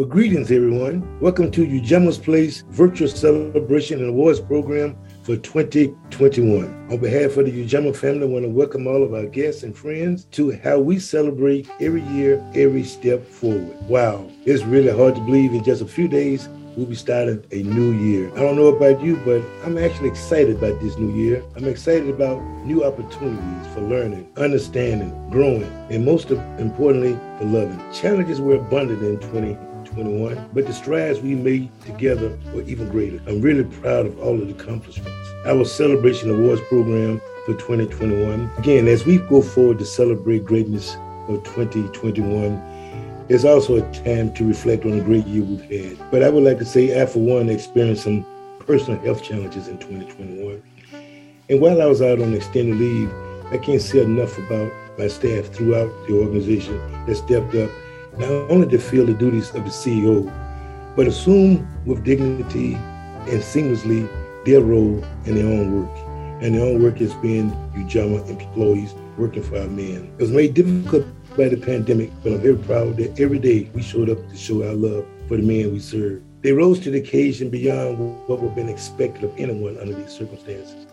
Well, greetings, everyone. Welcome to Ujamaa's Place Virtual Celebration and Awards Program for 2021. On behalf of the Ujamaa family, I want to welcome all of our guests and friends to how we celebrate every year, every step forward. Wow, it's really hard to believe in just a few days we'll be starting a new year. I don't know about you, but I'm actually excited about this new year. I'm excited about new opportunities for learning, understanding, growing, and most importantly, for loving. Challenges were abundant in 2020. 2021, but the strides we made together were even greater. I'm really proud of all of the accomplishments. Our Celebration Awards program for 2021. Again, as we go forward to celebrate greatness of 2021, it's also a time to reflect on the great year we've had. But I would like to say, I, for one, experienced some personal health challenges in 2021. And while I was out on extended leave, I can't say enough about my staff throughout the organization that stepped up not only to fill the duties of the CEO, but assume with dignity and seamlessly their role in their own work. And their own work as being Ujamaa employees working for our men. It was made difficult by the pandemic, but I'm very proud that every day we showed up to show our love for the men we serve. They rose to the occasion beyond what would have been expected of anyone under these circumstances.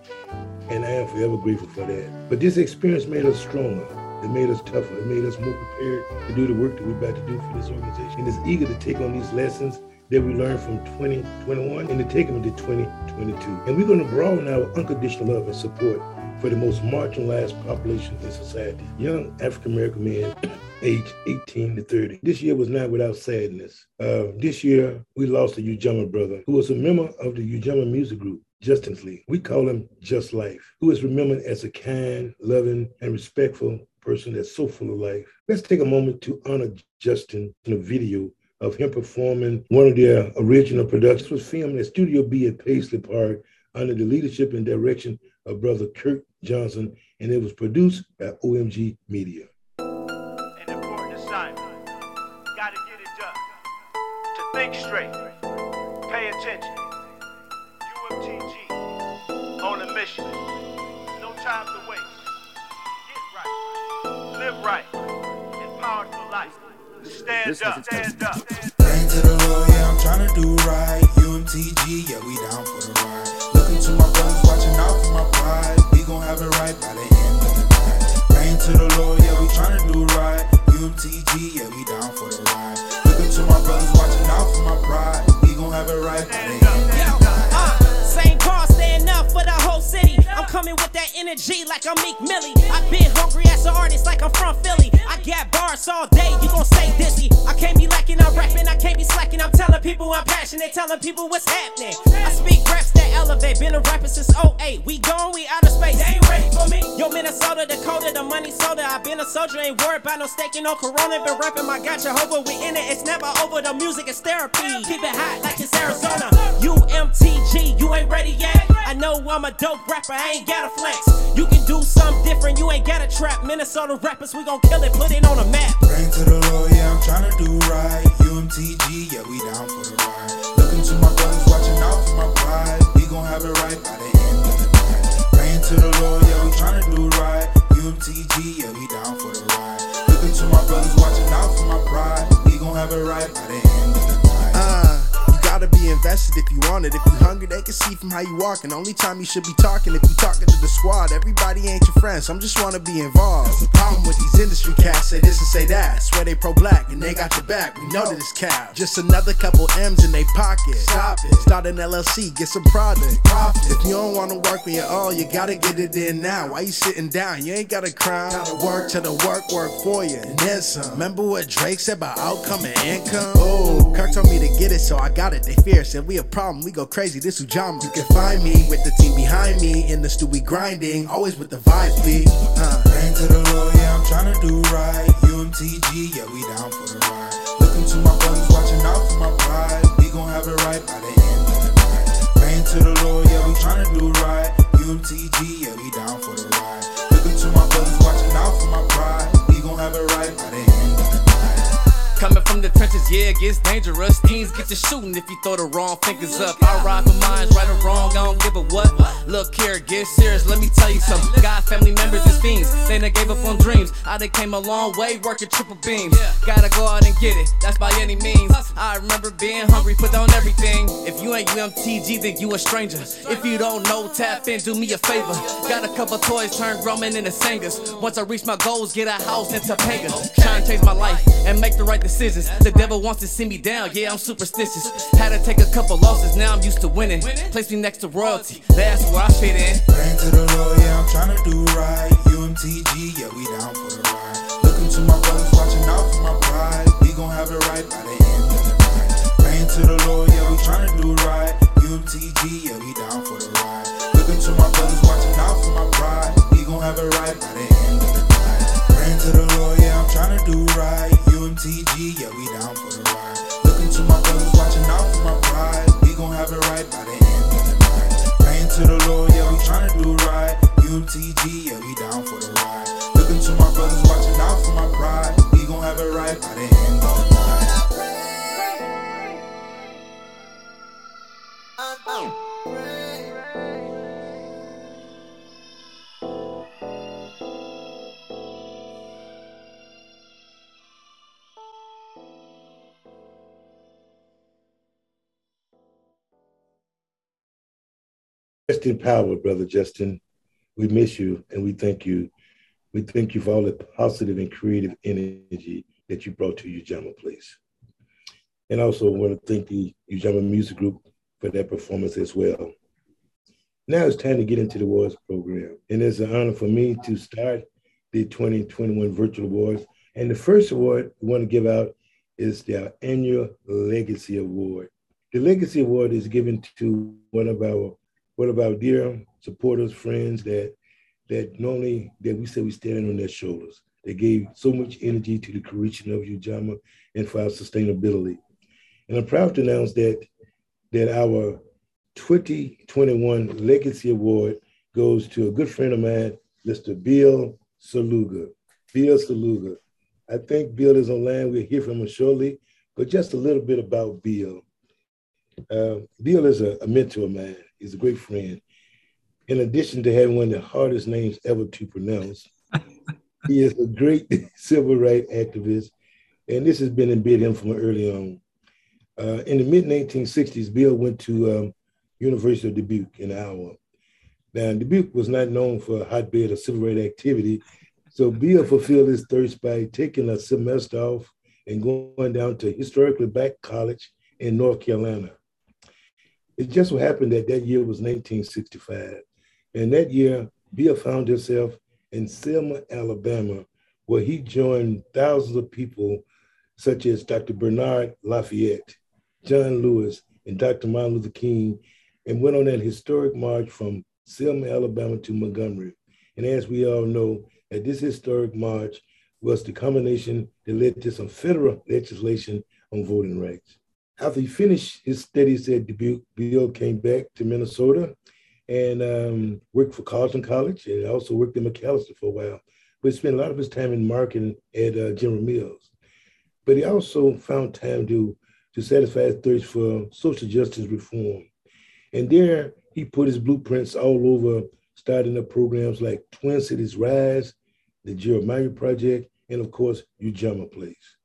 And I am forever grateful for that. But this experience made us stronger. It made us tougher. It made us more prepared to do the work that we're about to do for this organization. And is eager to take on these lessons that we learned from 2021 and to take them into 2022. And we're going to broaden our unconditional love and support for the most marginalized population in society, young African American men aged 18 to 30. This year was not without sadness. Uh, this year, we lost a Ujamaa brother who was a member of the Ujamaa music group. Justin Fleet. We call him Just Life, who is remembered as a kind, loving, and respectful person that's so full of life. Let's take a moment to honor Justin in a video of him performing one of their original productions. Was filmed at Studio B at Paisley Park under the leadership and direction of brother Kirk Johnson, and it was produced by OMG Media. An important assignment. Gotta get it done. To think straight. Stand Listen up, stand up. Praying to the Lord, yeah, I'm trying to do right. UMTG, yeah, we down for the ride. Looking to my brothers, watching out for my pride. We gon' have it right by the end of the night. Praying to the Lord, yeah, we trying to do right. UMTG, yeah, we down for the ride. Looking to my brothers, watching out for my pride. We gon' have it right by the end for the whole city. I'm coming with that energy like I'm Meek Millie. I've been hungry as an artist like I'm from Philly. I got bars all day, you gon' stay dizzy. I can't be lacking, I'm rapping, I can't be slacking. I'm telling people I'm passionate, telling people what's happening. I speak raps that elevate, been a rapper since 08. We gone, we out of space. They ain't ready for me. Yo, Minnesota, Dakota, the money soda. i been a soldier, ain't worried about no staking, no corona. Been rapping my gotcha, hope we in it. It's never over, the music is therapy. Keep it hot like it's Arizona. UMTG, you ain't ready yet. I know I'm a dope rapper, I ain't gotta flex. You can do something different, you ain't gotta trap. Minnesota rappers, we gon' kill it, put it on a map. Praying to the Lord, yeah, I'm trying to do right. UMTG, yeah, we down for the ride. Have it right by the end of the night. Praying to the Lord, yeah, we trying to do right. UMTG, yeah, we down for the ride. Looking to my brothers, watching out for my pride. We gon' have it right by the end gotta be invested if you want it. If you hungry, they can see from how you walking. Only time you should be talking if you talking to the squad. Everybody ain't your friend, some just wanna be involved. The problem with these industry cats, say this and say that. Swear they pro black and they got your back. We know that it's cap. Just another couple M's in they pocket. Stop it. Start an LLC, get some product. Profit. If you don't wanna work me at all, you gotta get it in now. Why you sitting down? You ain't gotta cry. Gotta work till the work work for you. And then some. Remember what Drake said about outcome and income? Oh, Kirk told me to get it, so I got it. They fierce and we a problem. We go crazy. This is Ujamaa. You can find me with the team behind me in the stew. We grinding, always with the vibe beat. Uh. Praying to the Lord, yeah, I'm trying to do right. UMTG, yeah, we down for the ride. Looking to my brothers, watching out for my pride. We gon' have it right by the end of the night. Praying to the Lord, yeah, we trying to do right. UMTG, yeah, we down for the ride. Looking to my brothers, watching out for my pride. We gon' have it right by the end of the night. Coming from the trenches yeah, it gets dangerous. Teens get to shooting if you throw the wrong fingers up. I ride for mines, right or wrong, I don't give a what. Look here, get serious, let me tell you something. Got family members as fiends, they done gave up on dreams. I done came a long way working triple beams. Gotta go out and get it, that's by any means. I remember being hungry, put down everything. If you ain't UMTG, then you a stranger. If you don't know, tap in, do me a favor. Got a couple toys, turn Roman into singers. Once I reach my goals, get a house in Topanga. Trying to change my life and make the right decisions. The devil wants to see me down, yeah, I'm superstitious. Had to take a couple losses, now I'm used to winning. Place me next to royalty, that's where I fit in. Praying to the Lord, yeah, I'm trying to do right. UMTG, yeah, we down for the ride. Looking to my brothers, watching out for my pride. We gon' have it right by the end of the night. Praying to the Lord, yeah, we trying to do right. UMTG, yeah, we down for the ride. Looking to my brothers, watching out for my pride. We gon' have it right by the end of the night. Praying to the Lord, yeah, trying to do right. UMTG, yeah, we down for the ride. Rest in power, Brother Justin. We miss you and we thank you. We thank you for all the positive and creative energy that you brought to Ujamaa Place. And also want to thank the Ujamaa Music Group for that performance as well. Now it's time to get into the awards program. And it's an honor for me to start the 2021 Virtual Awards. And the first award we want to give out is the annual Legacy Award. The Legacy Award is given to one of our one about dear supporters, friends that that normally that we say we standing on their shoulders. They gave so much energy to the creation of Ujamaa and for our sustainability. And I'm proud to announce that that our 2021 Legacy Award goes to a good friend of mine, Mr. Bill Saluga. Bill Saluga. I think Bill is online. We'll hear from him shortly, but just a little bit about Bill. Uh, Bill is a, a mentor of mine. He's a great friend. In addition to having one of the hardest names ever to pronounce, he is a great civil rights activist, and this has been embedded him from early on. Uh, in the mid 1960s, Bill went to um, University of Dubuque in Iowa. Now, Dubuque was not known for a hotbed of civil rights activity, so Bill fulfilled his thirst by taking a semester off and going down to historically black college in North Carolina. It just so happened that that year was 1965. And that year, Bill found himself in Selma, Alabama, where he joined thousands of people, such as Dr. Bernard Lafayette, John Lewis, and Dr. Martin Luther King, and went on that historic march from Selma, Alabama to Montgomery. And as we all know, that this historic march was the combination that led to some federal legislation on voting rights. After he finished his studies at Dubuque, Bill came back to Minnesota and um, worked for Carleton College and also worked in Macalester for a while. But he spent a lot of his time in marketing at uh, General Mills. But he also found time to, to satisfy his thirst for social justice reform. And there he put his blueprints all over, starting up programs like Twin Cities Rise, the Jeremiah Project, and of course, Ujamaa Place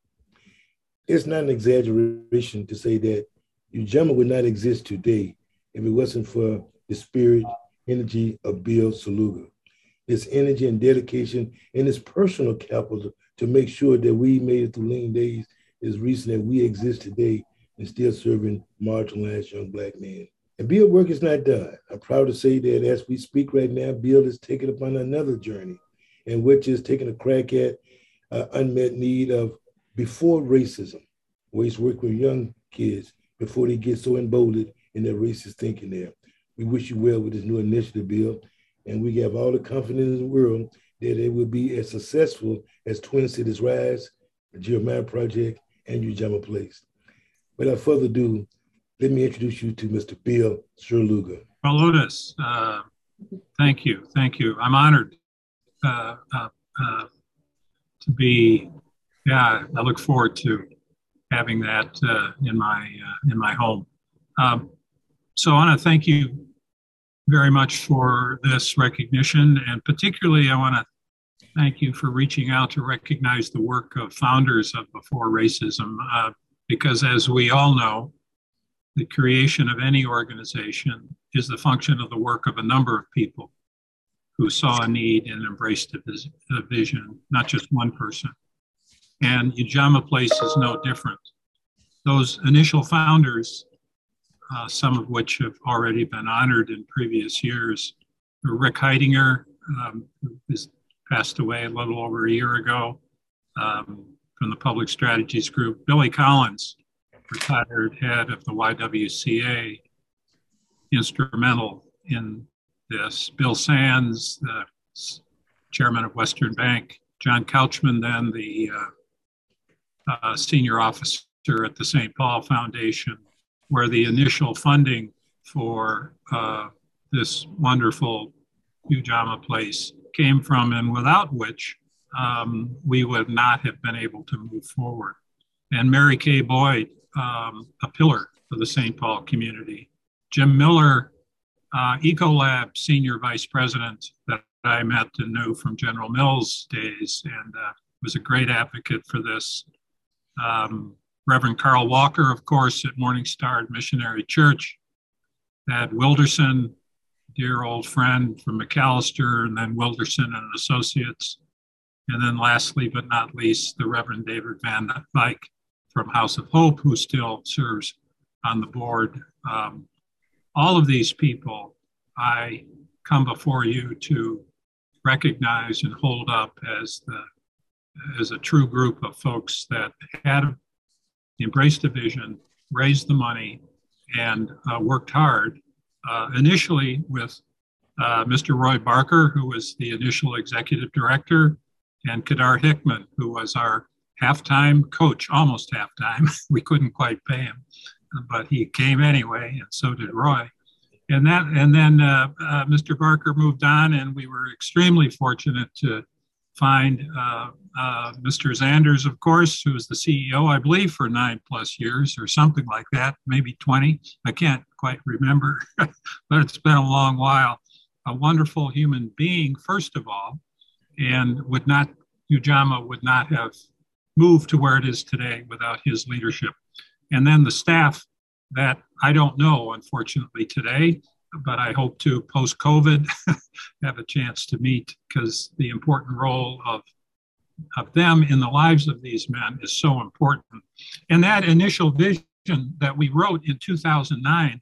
it's not an exaggeration to say that Ujamaa would not exist today if it wasn't for the spirit, energy of Bill Saluga. His energy and dedication and his personal capital to make sure that we made it through lean days is reason that we exist today and still serving marginalized young black men. And Bill work is not done. I'm proud to say that as we speak right now, Bill is taking upon another journey, in which is taking a crack at uh, unmet need of before racism, where he's working with young kids before they get so emboldened in their racist thinking there. We wish you well with this new initiative, Bill, and we have all the confidence in the world that it will be as successful as Twin Cities Rise, the Jeremiah Project, and Ujamaa Place. Without further ado, let me introduce you to Mr. Bill Sherluga. Well, Otis, uh, thank you. Thank you. I'm honored uh, uh, uh to be yeah, I look forward to having that uh, in my uh, in my home. Um, so I want to thank you very much for this recognition, and particularly I want to thank you for reaching out to recognize the work of founders of Before Racism, uh, because as we all know, the creation of any organization is the function of the work of a number of people who saw a need and embraced a vision, not just one person. And Ujamaa Place is no different. Those initial founders, uh, some of which have already been honored in previous years, Rick Heidinger, um, passed away a little over a year ago um, from the Public Strategies Group, Billy Collins, retired head of the YWCA, instrumental in this. Bill Sands, the chairman of Western Bank, John Couchman, then the uh, uh, senior officer at the St. Paul Foundation, where the initial funding for uh, this wonderful Ujamaa place came from, and without which um, we would not have been able to move forward. And Mary Kay Boyd, um, a pillar for the St. Paul community. Jim Miller, uh, Ecolab senior vice president that I met and knew from General Mills days, and uh, was a great advocate for this. Um, Reverend Carl Walker, of course, at Morning Star Missionary Church. Thad Wilderson, dear old friend from Macalester, and then Wilderson and Associates. And then lastly, but not least, the Reverend David Van Dyke from House of Hope, who still serves on the board. Um, all of these people, I come before you to recognize and hold up as the as a true group of folks that had embraced a vision, raised the money, and uh, worked hard. Uh, initially with uh, Mr. Roy Barker, who was the initial executive director, and Kedar Hickman, who was our halftime coach, almost halftime. we couldn't quite pay him, but he came anyway, and so did Roy. And that, and then uh, uh, Mr. Barker moved on, and we were extremely fortunate to find uh, uh Mr. Zanders, of course, who was the CEO, I believe, for nine plus years or something like that, maybe 20. I can't quite remember, but it's been a long while. A wonderful human being, first of all, and would not, Ujamaa would not have moved to where it is today without his leadership. And then the staff that I don't know, unfortunately, today, but I hope to post COVID have a chance to meet because the important role of, of them in the lives of these men is so important. And that initial vision that we wrote in 2009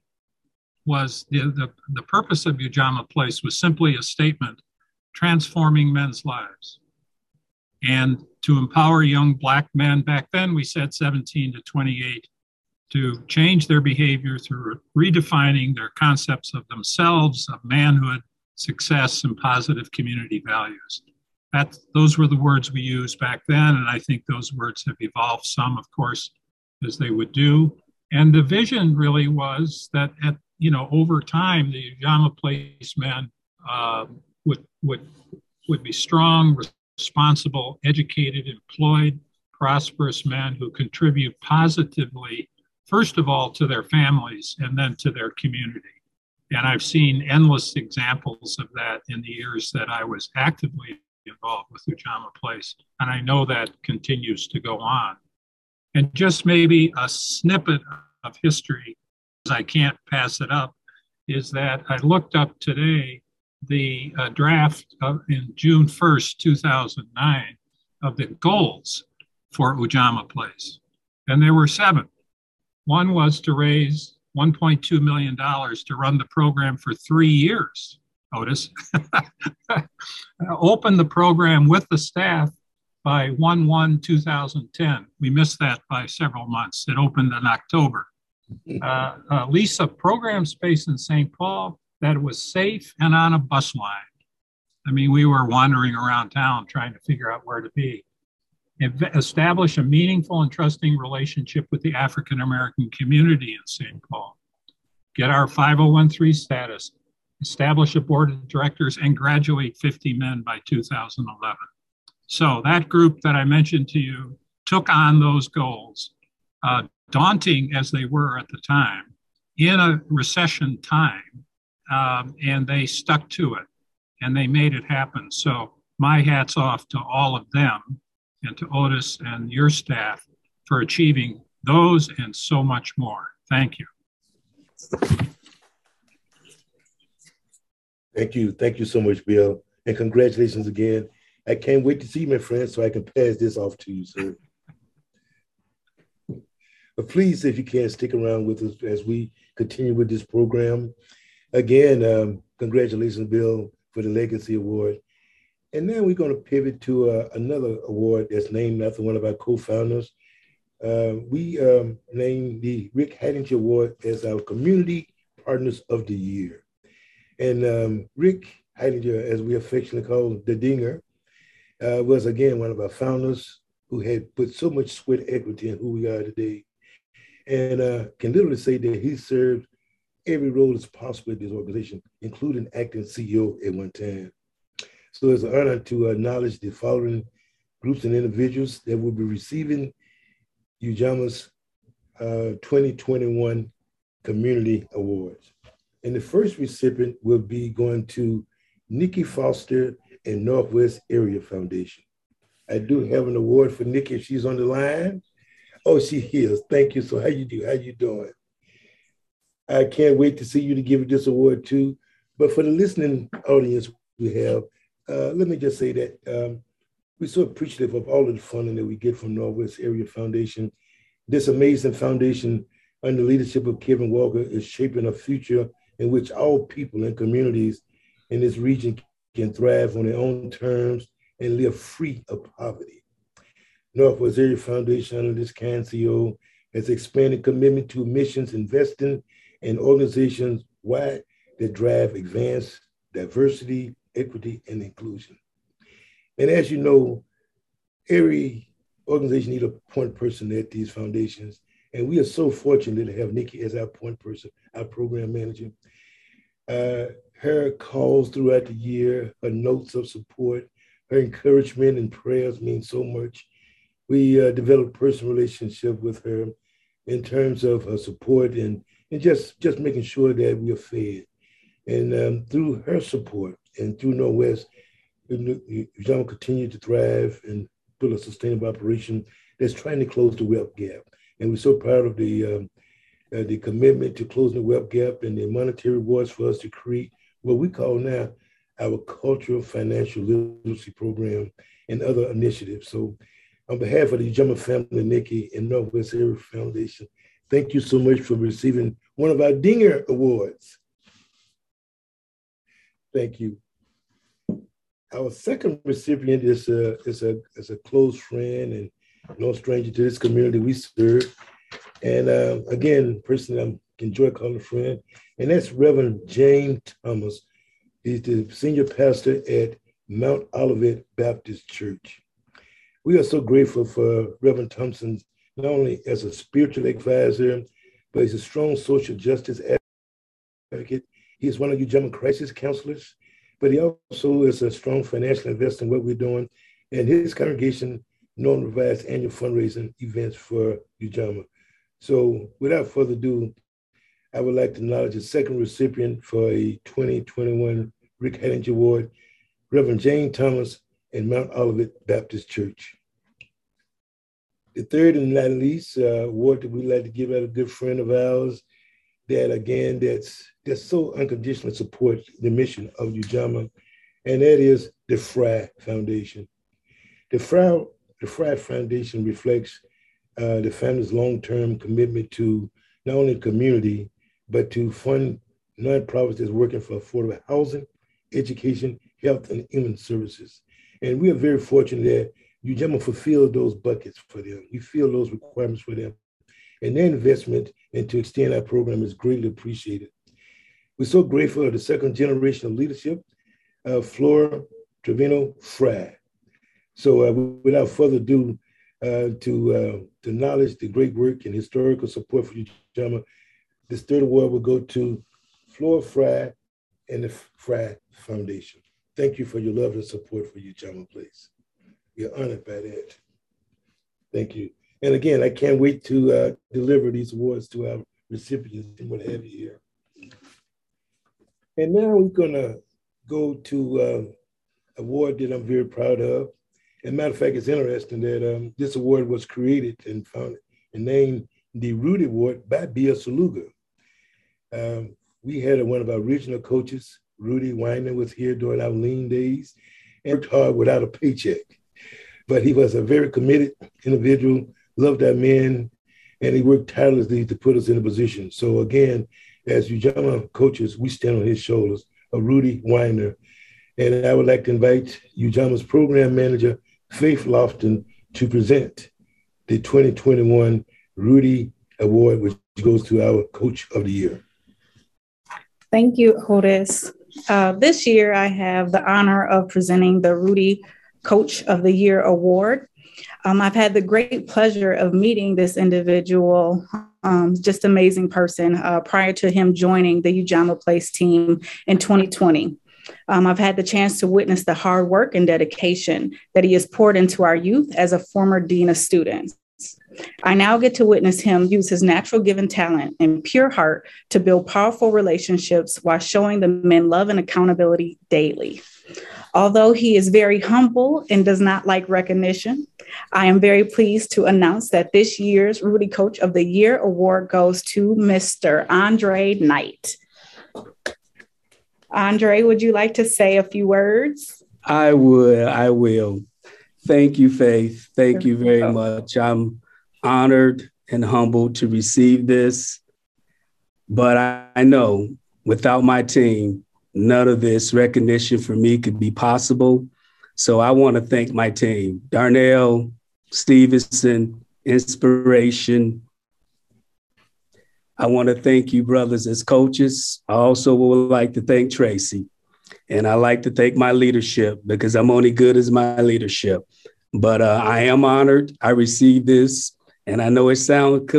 was the, the, the purpose of Ujamaa Place was simply a statement transforming men's lives. And to empower young Black men. Back then, we said 17 to 28 to change their behavior through redefining their concepts of themselves, of manhood, success, and positive community values. That, those were the words we used back then, and I think those words have evolved some, of course, as they would do. And the vision really was that, at you know, over time, the Ujamaa Place men uh, would would would be strong, responsible, educated, employed, prosperous men who contribute positively, first of all, to their families and then to their community. And I've seen endless examples of that in the years that I was actively involved with Ujamaa Place. And I know that continues to go on. And just maybe a snippet of history, as I can't pass it up, is that I looked up today the uh, draft of, in June 1st, 2009, of the goals for Ujamaa Place. And there were seven. One was to raise $1.2 million to run the program for three years. Otis. Open the program with the staff by 1 1 2010. We missed that by several months. It opened in October. Uh, uh, lease of program space in St. Paul that was safe and on a bus line. I mean, we were wandering around town trying to figure out where to be. Establish a meaningful and trusting relationship with the African American community in St. Paul. Get our 5013 status. Establish a board of directors and graduate 50 men by 2011. So that group that I mentioned to you took on those goals uh, daunting as they were at the time, in a recession time, um, and they stuck to it and they made it happen. So my hat's off to all of them and to Otis and your staff for achieving those and so much more. Thank you. Thank you. Thank you so much, Bill. And congratulations again. I can't wait to see my friend, so I can pass this off to you, sir. But please, if you can, stick around with us as we continue with this program. Again, um, congratulations, Bill, for the Legacy Award. And now we're going to pivot to uh, another award that's named after one of our co-founders. Uh, we um, named the Rick Heidinger Award as our Community Partners of the Year. And um, Rick Heidinger, as we affectionately call the Dinger, uh, was again one of our founders who had put so much sweat equity in who we are today. And uh, can literally say that he served every role as possible at this organization, including acting CEO at one time. So it's an honor to acknowledge the following groups and individuals that will be receiving Ujamaa's uh, 2021 Community Awards. And the first recipient will be going to Nikki Foster and Northwest Area Foundation. I do have an award for Nikki if she's on the line. Oh, she is. Thank you. So how you do? How you doing? I can't wait to see you to give this award to. But for the listening audience we have, uh, let me just say that um, we're so appreciative of all of the funding that we get from Northwest Area Foundation. This amazing foundation under the leadership of Kevin Walker is shaping a future in which all people and communities in this region can thrive on their own terms and live free of poverty. Northwest Area Foundation, under this CEO, has expanded commitment to missions investing in organizations wide that drive advanced diversity, equity, and inclusion. And as you know, every organization needs a point person at these foundations. And we are so fortunate to have Nikki as our point person, our program manager. Uh, her calls throughout the year, her notes of support, her encouragement and prayers mean so much. We uh, developed personal relationship with her in terms of her support and, and just, just making sure that we are fed. And um, through her support and through Northwest, John continued to thrive and build a sustainable operation that's trying to close the wealth gap. And we're so proud of the um, uh, the commitment to closing the wealth gap and the monetary rewards for us to create what we call now our cultural financial literacy program and other initiatives. So on behalf of the Gemma family, Nikki, and Northwest Area Foundation, thank you so much for receiving one of our Dinger Awards. Thank you. Our second recipient is a, is a, is a close friend and no stranger to this community we serve. And uh, again, person I enjoy calling a friend, and that's Reverend James Thomas. He's the senior pastor at Mount Olivet Baptist Church. We are so grateful for Reverend Thompson, not only as a spiritual advisor, but he's a strong social justice advocate. He is one of you German crisis counselors, but he also is a strong financial investor in what we're doing. And his congregation normally provides annual fundraising events for Ujamaa. So without further ado, I would like to acknowledge the second recipient for a 2021 Rick Heidinger Award, Reverend James Thomas in Mount Olivet Baptist Church. The third and not least uh, award that we'd like to give out a good friend of ours that again, that's, that's so unconditionally support the mission of Ujamaa, and that is the Fry Foundation. The Fry, the Fry Foundation reflects uh, the family's long-term commitment to not only community, but to fund nonprofits that's working for affordable housing, education, health, and human services. And we are very fortunate that Ujamaa fulfilled those buckets for them. You fill those requirements for them. And their investment into extend our program is greatly appreciated. We're so grateful for the second generation of leadership of Flora Trevino Fry. So uh, without further ado, uh, to uh, to acknowledge the great work and historical support for Ujamaa, this third award will go to Flora Fry and the Fry Foundation. Thank you for your love and support for Ujamaa, please. We're honored by that. Thank you. And again, I can't wait to uh, deliver these awards to our recipients and what have you here. And now we're going to go to uh, award that I'm very proud of. As a matter of fact, it's interesting that um, this award was created and founded and named the Rudy Award by Bill Saluga. Um, we had one of our regional coaches, Rudy Weiner, was here during our lean days and worked hard without a paycheck. But he was a very committed individual, loved our men, and he worked tirelessly to put us in a position. So again, as Ujamaa coaches, we stand on his shoulders, of Rudy Weiner. And I would like to invite Ujamaa's program manager, Faith Lofton, to present the 2021 Rudy Award, which goes to our Coach of the Year. Thank you, Otis. Uh, this year, I have the honor of presenting the Rudy Coach of the Year Award. Um, I've had the great pleasure of meeting this individual, um, just amazing person, uh, prior to him joining the Ujamaa Place team in 2020. Um, I've had the chance to witness the hard work and dedication that he has poured into our youth as a former dean of students. I now get to witness him use his natural given talent and pure heart to build powerful relationships while showing the men love and accountability daily. Although he is very humble and does not like recognition, I am very pleased to announce that this year's Rudy Coach of the Year award goes to Mr. Andre Knight. Andre, would you like to say a few words? I would. I will. Thank you, Faith. Thank you very much. I'm honored and humbled to receive this. But I, I know without my team, none of this recognition for me could be possible. So I want to thank my team, Darnell, Stevenson, Inspiration. I want to thank you, brothers, as coaches. I also would like to thank Tracy. And I like to thank my leadership because I'm only good as my leadership. But uh, I am honored. I received this. And I know it sounds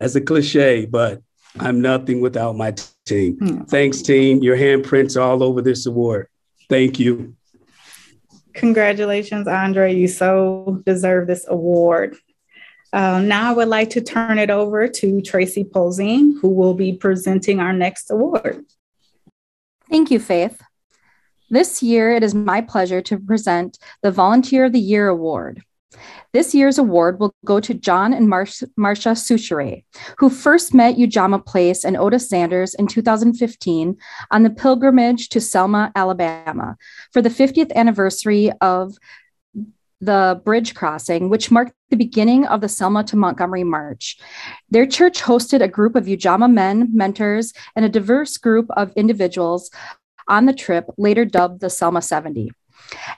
as a cliche, but I'm nothing without my team. Hmm. Thanks, team. Your handprints are all over this award. Thank you. Congratulations, Andre. You so deserve this award. Uh, now I would like to turn it over to Tracy Polzine, who will be presenting our next award. Thank you, Faith. This year, it is my pleasure to present the Volunteer of the Year Award. This year's award will go to John and Mar- Marcia Souchere, who first met Ujamaa Place and Otis Zanders in 2015 on the pilgrimage to Selma, Alabama, for the 50th anniversary of the bridge crossing, which marked the beginning of the Selma to Montgomery March. Their church hosted a group of Ujamaa men, mentors, and a diverse group of individuals on the trip, later dubbed the Selma 70.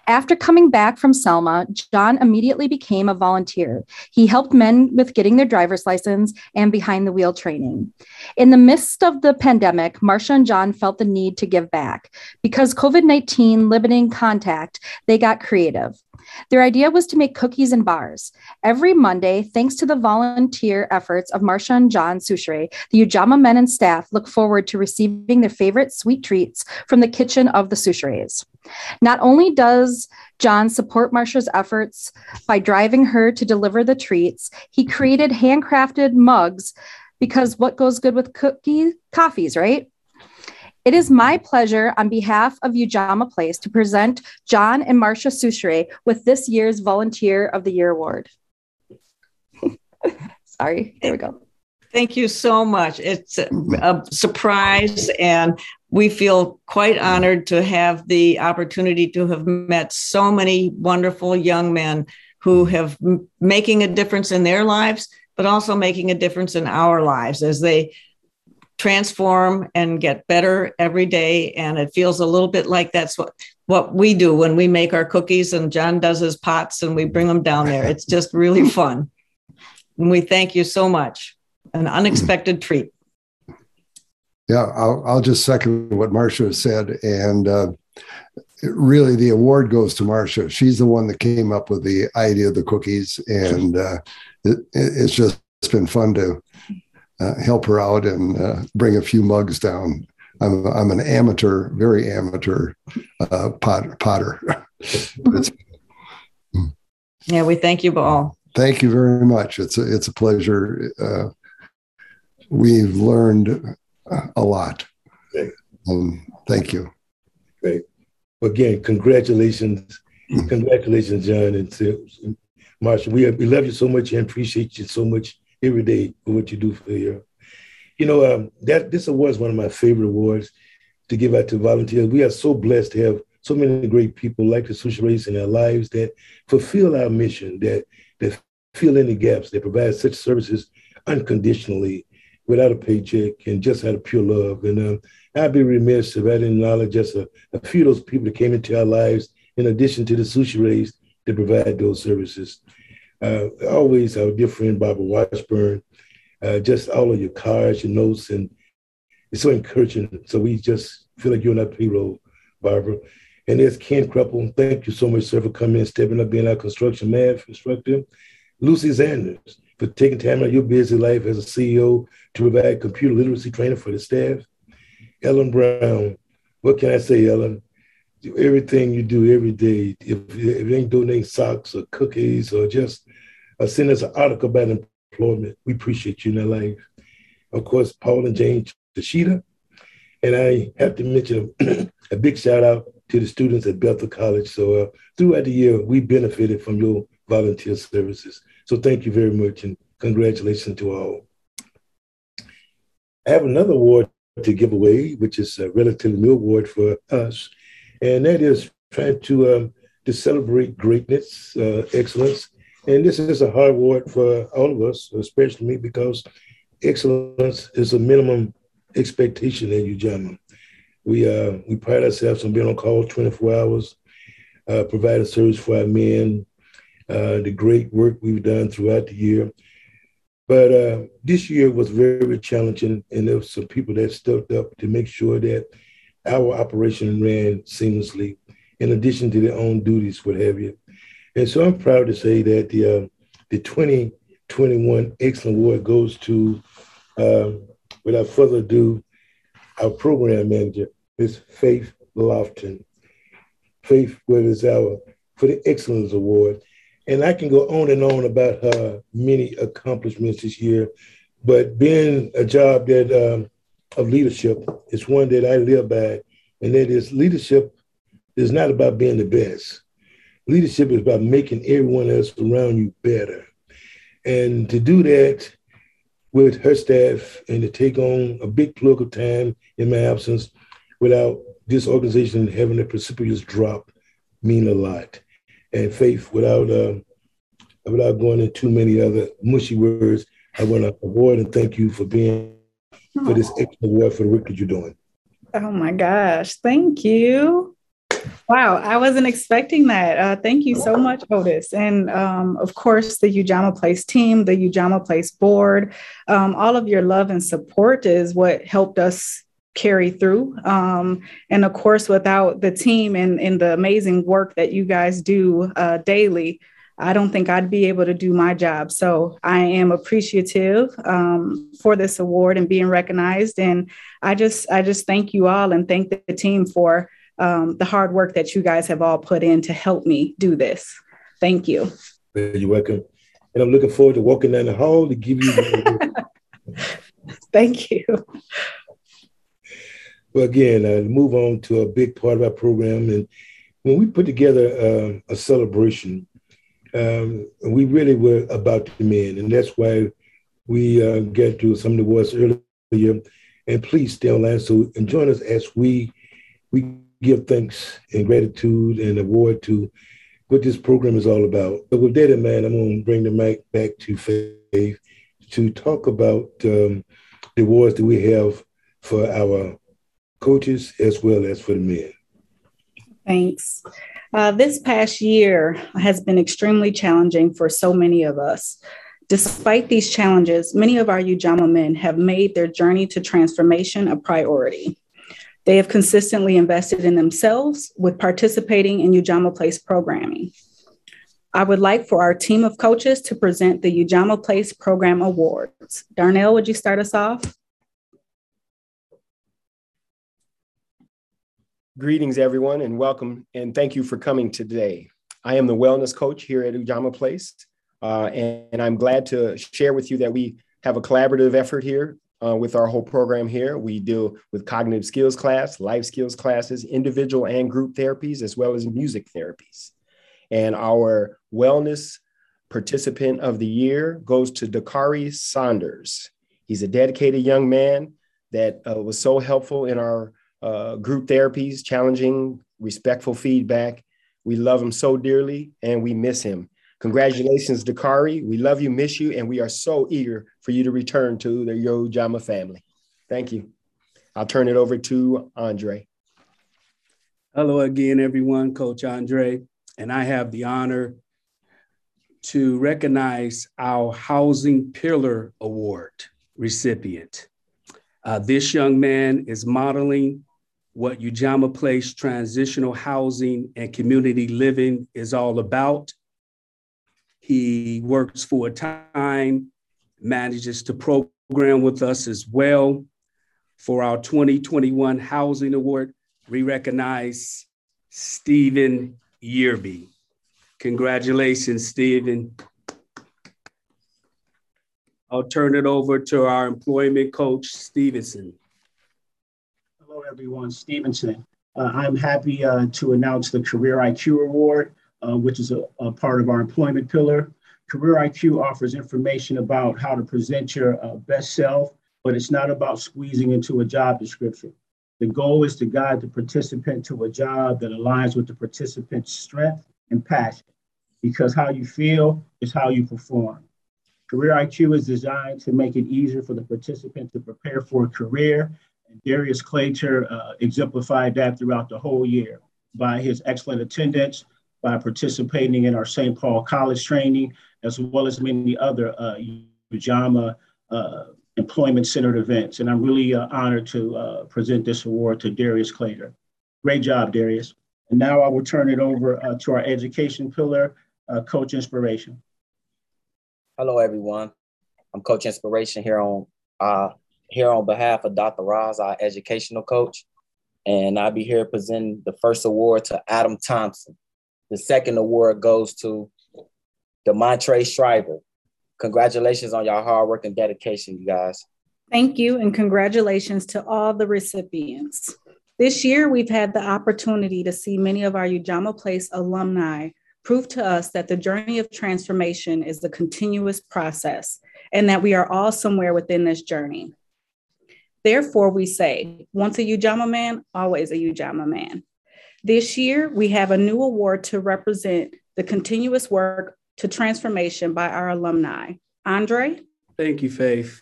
After coming back from Selma, John immediately became a volunteer. He helped men with getting their driver's license and behind the wheel training. In the midst of the pandemic, Marcia and John felt the need to give back. Because COVID 19 limiting contact, they got creative. Their idea was to make cookies and bars. Every Monday, thanks to the volunteer efforts of Marcia and John Souchere, the Ujamaa men and staff look forward to receiving their favorite sweet treats from the kitchen of the Soucheres. Not only does John support Marcia's efforts by driving her to deliver the treats, he created handcrafted mugs because what goes good with cookie coffees, right? It is my pleasure on behalf of Ujamaa Place to present John and Marcia Souchere with this year's Volunteer of the Year Award. Sorry, there we go. Thank you so much. It's a, surprise, and we feel quite honored to have the opportunity to have met so many wonderful young men who have making a difference in their lives, but also making a difference in our lives as they transform and get better every day. And it feels a little bit like that's what what we do when we make our cookies and John does his pots and we bring them down there. It's just really fun. And we thank you so much. An unexpected treat. Yeah I'll, I'll just second what Marcia said. And uh, really the award goes to Marcia. She's the one that came up with the idea of the cookies. And uh, it, it's just it's been fun to help her out and uh, bring a few mugs down. I'm, I'm an amateur, very amateur uh, pot, potter. yeah, we thank you all. thank you very much. It's a, it's a pleasure. Uh, we've learned a lot. Okay. Um, thank you. Great. Again, congratulations. Mm. Congratulations, John and Marshall. We, we love you so much and appreciate you so much every day for what you do for your. You know, um, that this award is one of my favorite awards to give out to volunteers. We are so blessed to have so many great people like the Soucheres in our lives that fulfill our mission, that that fill in the gaps, that provide such services unconditionally without a paycheck and just out of pure love. And um, I'd be remiss if I didn't acknowledge just a, a, few of those people that came into our lives in addition to the Soucheres that provide those services. Uh, always our dear friend Barbara Washburn, uh, just all of your cards, your notes, and it's so encouraging. So we just feel like you're on our payroll, Barbara. And there's Ken Kreppel. Thank you so much, sir, for coming and stepping up, being our construction math instructor. Lucy Sanders, for taking time out of your busy life as a CEO to provide computer literacy training for the staff. Ellen Brown, what can I say, Ellen? Everything you do every day, if, if you ain't donating socks or cookies or just uh, send us an article about employment, we appreciate you in life. Of course, Paul and Jane Tashida. And I have to mention a big shout out to the students at Bethel College. So uh, throughout the year, we benefited from your volunteer services. So thank you very much and congratulations to all. I have another award to give away, which is a relatively new award for us, and that is trying to um, to celebrate greatness, uh, excellence, and this is a hard award for all of us, especially me, because excellence is a minimum expectation at Ujamaa. We uh, we pride ourselves on being on call 24 hours, uh, providing service for our men, uh, the great work we've done throughout the year. But uh, this year was very challenging, and there were some people that stepped up to make sure that our operation ran seamlessly, in addition to their own duties, what have you. And so I'm proud to say that the uh, the 2021 Excellent Award goes to, um, without further ado, our program manager, Ms. Faith Lofton. Faith, what is our for the Excellence Award. And I can go on and on about her many accomplishments this year, but being a job that um, of leadership is one that I live by, and that is leadership is not about being the best. Leadership is about making everyone else around you better. And to do that with her staff and to take on a big plug of time in my absence without this organization having a precipitous drop mean a lot and faith without uh, without going into too many other mushy words. I want to award and thank you for being for this excellent award for the work that you're doing. Oh my gosh, thank you. Wow, I wasn't expecting that. Uh, thank you so much, Otis. And um, of course, the Ujamaa Place team, the Ujamaa Place board, um, all of your love and support is what helped us carry through. Um, and of course, without the team and, and the amazing work that you guys do uh, daily, I don't think I'd be able to do my job. So I am appreciative um, for this award and being recognized. And I just, I just thank you all and thank the team for um, the hard work that you guys have all put in to help me do this. Thank you. You're welcome. And I'm looking forward to walking down the hall to give you. thank you. Well, again, uh, move on to a big part of our program. And when we put together uh, a celebration, um, we really were about the men. And that's why we uh, get to some of the words earlier. And please stay online so and join us as we we give thanks and gratitude and award to what this program is all about. But with that in mind, I'm going to bring the mic back to Faith to talk about um, the awards that we have for our coaches as well as for the men. Thanks. Uh, this past year has been extremely challenging for so many of us. Despite these challenges, many of our Ujamaa men have made their journey to transformation a priority. They have consistently invested in themselves with participating in Ujamaa Place programming. I would like for our team of coaches to present the Ujamaa Place Program Awards. Darnell, would you start us off? Greetings, everyone, and welcome, and thank you for coming today. I am the wellness coach here at Ujamaa Place. Uh, and, and, I'm glad to share with you that we have a collaborative effort here uh, with our whole program here. We deal with cognitive skills class, life skills classes, individual and group therapies, as well as music therapies. And our wellness participant of the year goes to Dakari Saunders. He's a dedicated young man that uh, was so helpful in our uh, group therapies, challenging, respectful feedback. We love him so dearly and we miss him. Congratulations, Dakari. We love you, miss you, and we are so eager for you to return to the Ujamaa family. Thank you. I'll turn it over to Andre. Hello again, everyone. Coach Andre, and I have the honor to recognize our Housing Pillar Award recipient. Uh, this young man is modeling what Ujamaa Place transitional housing and community living is all about. He works full time, manages to program with us as well. For our 2021 Housing Award, we recognize Stephen Yearby. Congratulations, Stephen. I'll turn it over to our employment coach, Stevenson. Hello, everyone. Stevenson. Uh, I'm happy uh, to announce the Career IQ Award, uh, which is a, a, part of our employment pillar. Career IQ offers information about how to present your uh, best self, but it's not about squeezing into a job description. The goal is to guide the participant to a job that aligns with the participant's strength and passion, because how you feel is how you perform. Career IQ is designed to make it easier for the participant to prepare for a career. And Darius Claytor uh, exemplified that throughout the whole year by his excellent attendance, by participating in our St. Paul College training, as well as many other uh, uh, employment centered events. And I'm really uh, honored to uh, present this award to Darius Claytor. Great job, Darius. And now I will turn it over uh, to our education pillar, uh, Coach Inspiration. Hello, everyone. I'm Coach Inspiration here on here on behalf of Dr. Roz, our educational coach, and I'll be here presenting the first award to Adam Thompson. The second award goes to Demontre Shriver. Congratulations on your hard work and dedication, you guys. Thank you, and congratulations to all the recipients. This year, we've had the opportunity to see many of our Ujamaa Place alumni prove to us that the journey of transformation is a continuous process and that we are all somewhere within this journey. Therefore, we say, once a Ujamaa man, always a Ujamaa man. This year, we have a new award to represent the continuous work to transformation by our alumni. Andre? Thank you, Faith.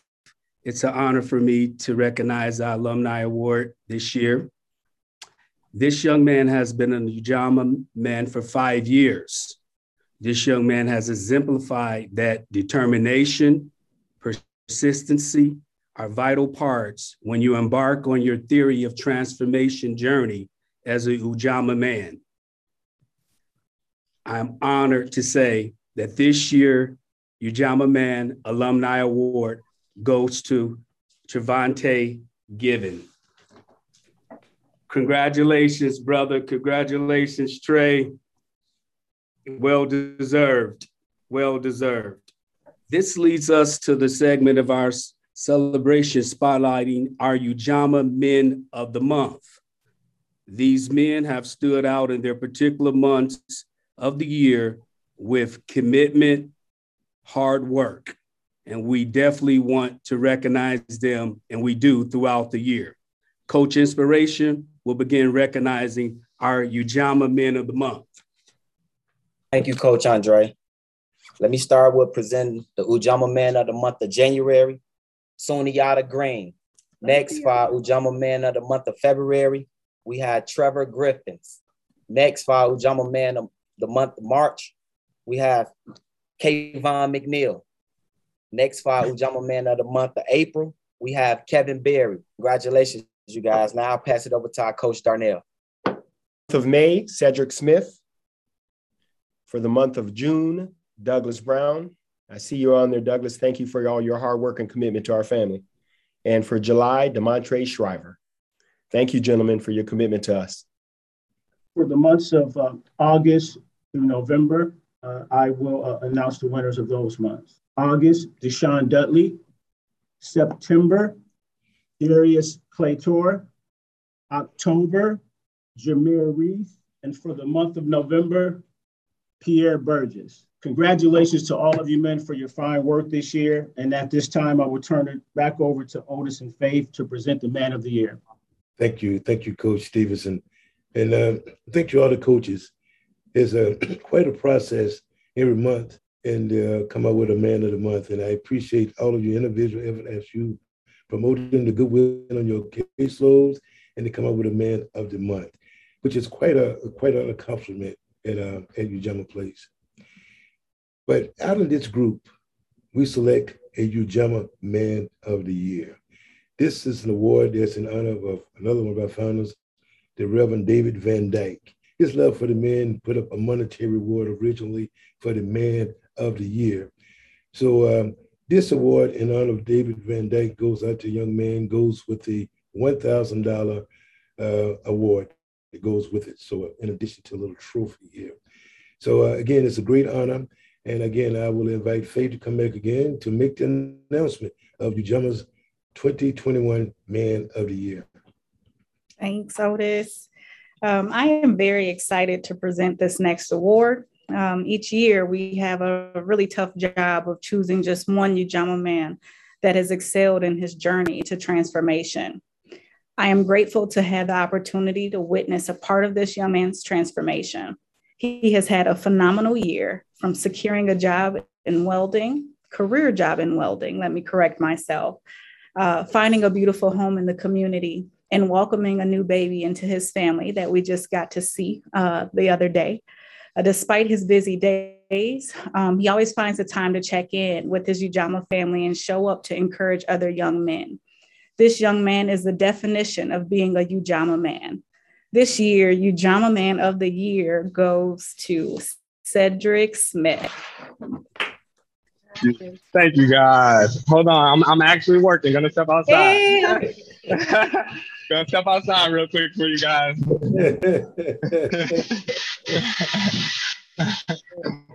It's an honor for me to recognize our Alumni Award this year. This young man has been a Ujamaa man for five years. This young man has exemplified that determination, persistency are vital parts when you embark on your theory of transformation journey as a Ujamaa man. I'm honored to say that this year, Ujamaa Man Alumni Award goes to Trevante Given. Congratulations, brother. Congratulations, Trey. Well deserved. Well deserved. This leads us to the segment of our celebration spotlighting our Ujamaa Men of the Month. These men have stood out in their particular months of the year with commitment, hard work, and we definitely want to recognize them, and we do throughout the year. Coach Inspiration, we'll begin recognizing our Ujamaa Men of the Month. Thank you, Coach Andre. Let me start with presenting the Ujamaa Man of the Month of January, Soniata Green. Next, for our Ujamaa Man of the Month of February, we had Trevor Griffins. Next, for our Ujamaa Man of the Month of March, we have Kayvon McNeil. Next, for our Ujamaa Man of the Month of April, we have Kevin Berry. Congratulations, you guys. Now I'll pass it over to our coach Darnell. Month Of May, Cedric Smith. For the month of June, Douglas Brown. I see you on there, Douglas. Thank you for all your hard work and commitment to our family. And for July, Demontre Shriver. Thank you, gentlemen, for your commitment to us. For the months of uh, August through November, uh, I will uh, announce the winners of those months. August, Deshaun Dudley. September, Darius Claytor. October, Jameer Reese. And for the month of November, Pierre Burgess. Congratulations to all of you men for your fine work this year. And at this time, I will turn it back over to Otis and Faith to present the man of the year. Thank you. Thank you, Coach Stevenson. And uh, thank you all the coaches. It's a, quite a process every month and uh, come up with a man of the month. And I appreciate all of your individual effort as you promoting the goodwill on your caseloads and to come up with a man of the month, which is quite a quite an accomplishment at uh, at Ujamaa Place. But out of this group, we select a Ujamaa Man of the Year. This is an award that's in honor of another one of our founders, the Reverend David Van Dyke. His love for the men put up a monetary reward originally for the Man of the Year. So um, this award in honor of David Van Dyke goes out to young man, goes with the $1,000 uh, award that goes with it. So in addition to a little trophy here. So uh, again, it's a great honor. And again, I will invite Faith to come back again to make the announcement of the Ujamaa's 2021 Man of the Year. Thanks, Otis. Um, I am very excited to present this next award. Um, each year, we have a really tough job of choosing just one Ujamaa man that has excelled in his journey to transformation. I am grateful to have the opportunity to witness a part of this young man's transformation. He has had a phenomenal year from securing a job in welding, career job in welding, let me correct myself, uh, finding a beautiful home in the community, and welcoming a new baby into his family that we just got to see uh, the other day. Uh, despite his busy days, um, he always finds the time to check in with his Ujamaa family and show up to encourage other young men. This young man is the definition of being a Ujamaa man. This year, Ujamaa Man of the Year goes to Cedric Smith. Thank you guys. Hold on, I'm, I'm actually working. Gonna step outside. Hey. Gonna step outside real quick for you guys.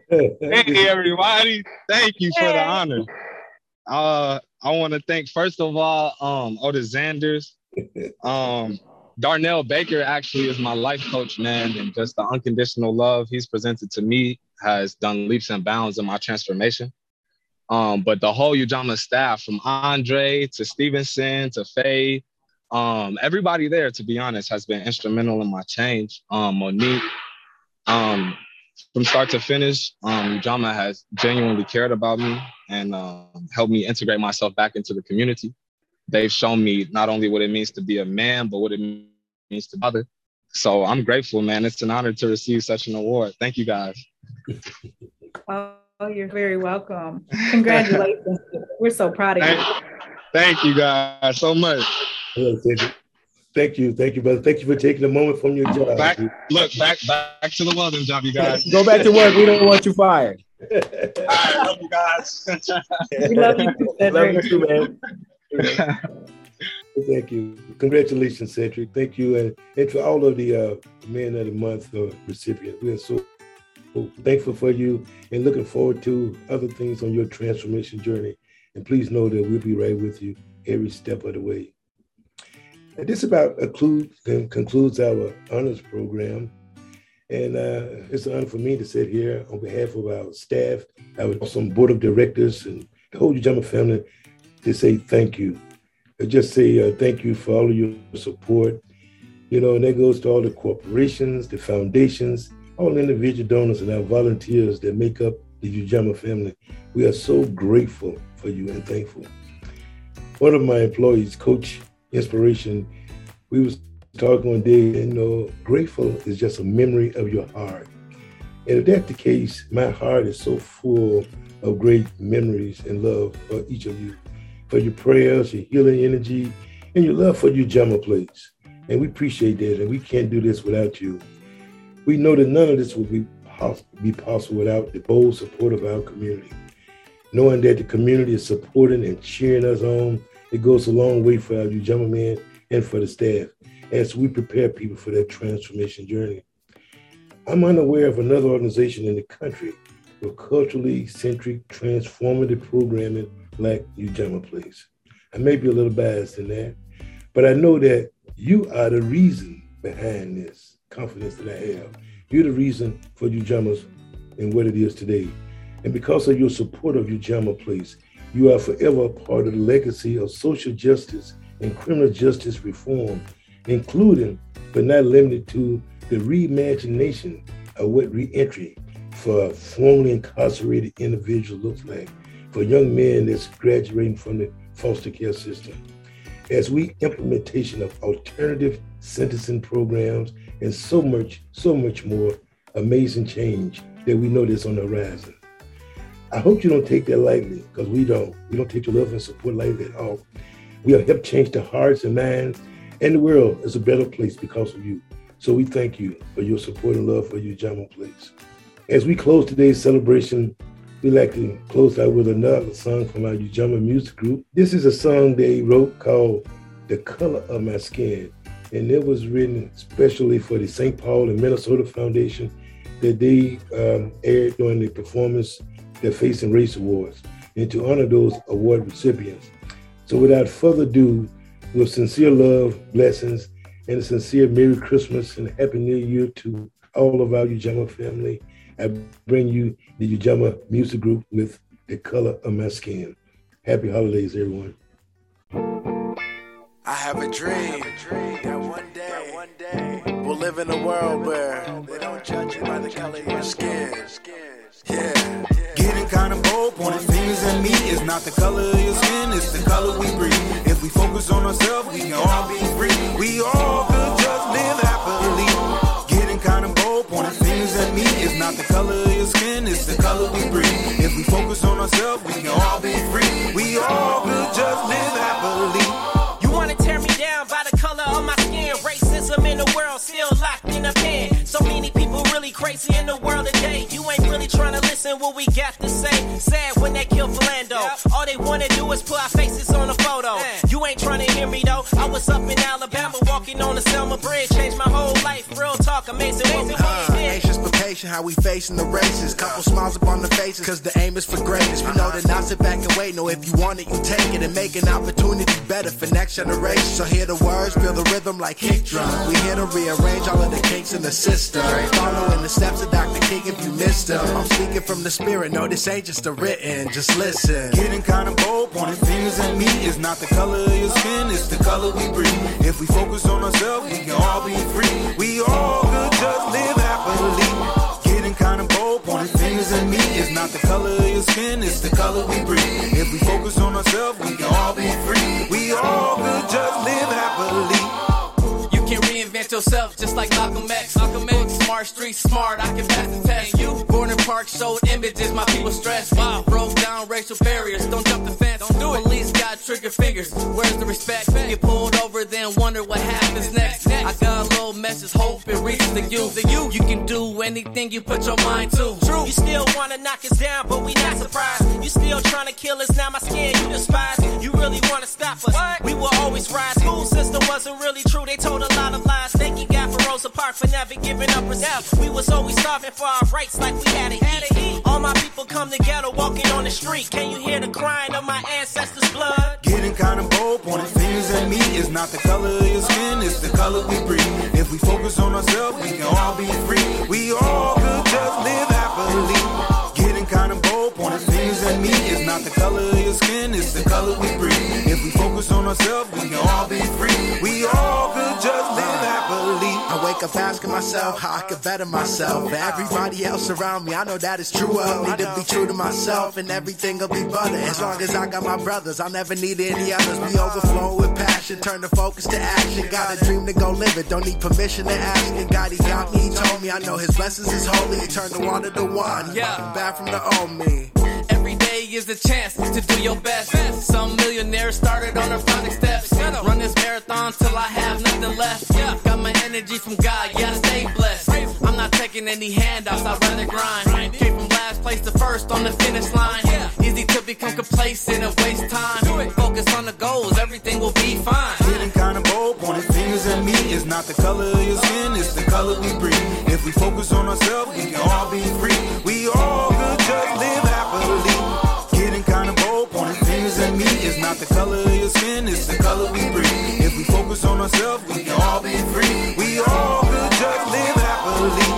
hey everybody, thank you for the honor. Uh, I want to thank first of all um Otis Zanders, um Darnell Baker actually is my life coach, man, and just the unconditional love he's presented to me has done leaps and bounds in my transformation. Um, but the whole Ujamaa staff, from Andre to Stevenson to Faye, um, everybody there, to be honest, has been instrumental in my change. Um, Monique, um, from start to finish, um, Ujamaa has genuinely cared about me and um, helped me integrate myself back into the community they've shown me not only what it means to be a man, but what it means to other. So I'm grateful, man. It's an honor to receive such an award. Thank you guys. Oh, you're very welcome. Congratulations. We're so proud of you. Thank you guys so much. Thank you. Thank you, brother. Thank you for taking a moment from your job. Back, look, back back to the welding job, you guys. Go back to work. We don't want you fired. All right, love you guys. we love you too, Love you too, man. Thank you. Congratulations, Cedric. Thank you. And, and to all of the uh, Men of the Month uh, recipients. We are so thankful for you and looking forward to other things on your transformation journey. And please know that we'll be right with you every step of the way. And this about concludes our honors program. And uh, it's an honor for me to sit here on behalf of our staff, our awesome board of directors, and the whole Ujamaa family to say thank you. I just say uh, thank you for all of your support. You know, and that goes to all the corporations, the foundations, all individual donors, and our volunteers that make up the Ujamaa family. We are so grateful for you and thankful. One of my employees, Coach Inspiration, we was talking one day, you know, grateful is just a memory of your heart. And if that's the case, my heart is so full of great memories and love for each of you for your prayers, your healing energy, and your love for Ujamaa Place. And we appreciate that. And we can't do this without you. We know that none of this would be, poss- be possible without the bold support of our community. Knowing that the community is supporting and cheering us on, it goes a long way for our Ujamaa men and for the staff as we prepare people for their transformation journey. I'm unaware of another organization in the country with culturally centric, transformative programming like Ujamaa Place. I may be a little biased in that, but I know that you are the reason behind this confidence that I have. You're the reason for Ujamaa's and what it is today. And because of your support of Ujamaa Place, you are forever a part of the legacy of social justice and criminal justice reform, including but not limited to the reimagination of what reentry for formerly incarcerated individuals looks like for young men that's graduating from the foster care system. As we implementation of alternative sentencing programs and so much, so much more amazing change that we know that's on the horizon. I hope you don't take that lightly, because we don't. We don't take your love and support lightly at all. We have helped change the hearts and minds, and the world is a better place because of you. So we thank you for your support and love for Ujamaa Place. As we close today's celebration, we like to close out with another song from our Ujamaa music group. This is a song they wrote called The Color of My Skin. And it was written especially for the St. Paul and Minnesota Foundation that they um, aired during the performance their Facing Race Awards and to honor those award recipients. So without further ado, with sincere love, blessings, and a sincere Merry Christmas and Happy New Year to all of our Ujamaa family, I bring you the Ujamaa Music Group with The Color of My Skin. Happy holidays, everyone. I have a dream, that one day, one day we'll live in a world where they don't judge you by the color of your skin. Yeah. Getting kinda bold, pointing fingers at me. It's not the color of your skin, it's the color we breathe. If we focus on ourselves, we can all be free. We all could just live happily. Getting kinda bold, pointing fingers at me. It's not the color of your skin, it's the color we breathe. If we focus on ourselves, we can all be free. We all could just live crazy in the world today. You ain't really trying to listen what we got to say. Sad when they kill Philando. All they wanna do is put our faces on a photo. You ain't trying to hear me though. I was up in Alabama walking on the Selma Bridge. Changed my whole life. Real talk, amazing what we Uh, how we facing the races. Couple smiles upon the faces, cause the aim is for greatness. We know to not sit back and wait. No, if you want it, you take it and make an opportunity better for next generation. So hear the words, feel the rhythm like kick drum. We here to rearrange all of the kinks in the system. Following the steps of Dr. King if you missed them. I'm speaking from the spirit, no, this ain't just a written, just listen. Getting kinda bold, pointing fingers at me. It's not the color of your skin, it's the color we breathe. If we focus on ourselves, we can all be free. We all could just live not the color of your skin, it's the color we breathe. If we focus on ourselves, we can all be free. We all could just live happily. You can reinvent yourself just like Malcolm X. Malcolm X, smart street smart, I can pass the test. You, Gordon Park showed images, my people stressed. Wow, broke down racial barriers, don't jump the fence. Don't do it. Police got trigger fingers, where's the respect? Get pulled over, then wonder what happens next. Message, hope it reaches the youth. The youth, you can do anything you put your mind to. True. You still wanna knock us down, but we not surprised. You still trying to kill us, now my skin you despise. You really wanna stop us? We will always rise. School system wasn't really true, they told a lot of lies. Thank you God for Rosa Parks for never giving up us. We was always starving for our rights like we had to eat. All my people come together walking on the street. Can you hear the crying of my ancestors' blood? Getting kinda bold, pointing not the color of your skin, it's the color we breathe. If we focus on ourselves, we can all be free. We all could just live happily. Getting kinda bold, pointing fingers at me. It's not the color of your skin, it's the color we breathe. If we focus on ourselves, we can all be free. We all happily. I wake up asking myself how I could better myself. For everybody else around me, I know that is true of me to be true to myself, and everything will be butter. As long as I got my brothers, I'll never need any others. We overflow with passion, turn the focus to action. Got a dream to go live it, don't need permission to ask. And God, He got me, He told me, I know His blessings is holy. He turned the water to wine. Yeah. Back from the old me. Every day is a chance to do your best. Some millionaires started on their project settle. Run this marathon till I have nothing left. Yeah. Got my energy from God, yeah, I stay blessed. I'm not taking any handouts, I'd rather grind. Came from last place to first on the finish line. Easy to become complacent and waste time. Focus on the goals, everything will be fine. Getting kinda bold, pointing fingers at me. It's not the color of your skin, it's the color we breathe. If we focus on ourselves, we can all be free. We all could just live happily. Getting kinda bold, pointing fingers at me. It's not the color of your skin, it's the color we ourselves, we can all be free. We all could just live happily.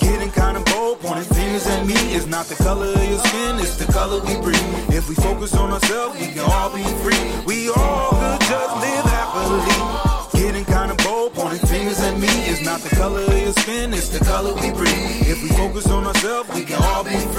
Getting kinda bold, pointing fingers at me. It's not the color of your skin, it's the color we breathe. If we focus on ourselves, we can all be free. We all could just live happily. Getting kinda bold, pointing fingers at me. It's not the color of your skin, it's the color we breathe. If we focus on ourselves, we can all be free.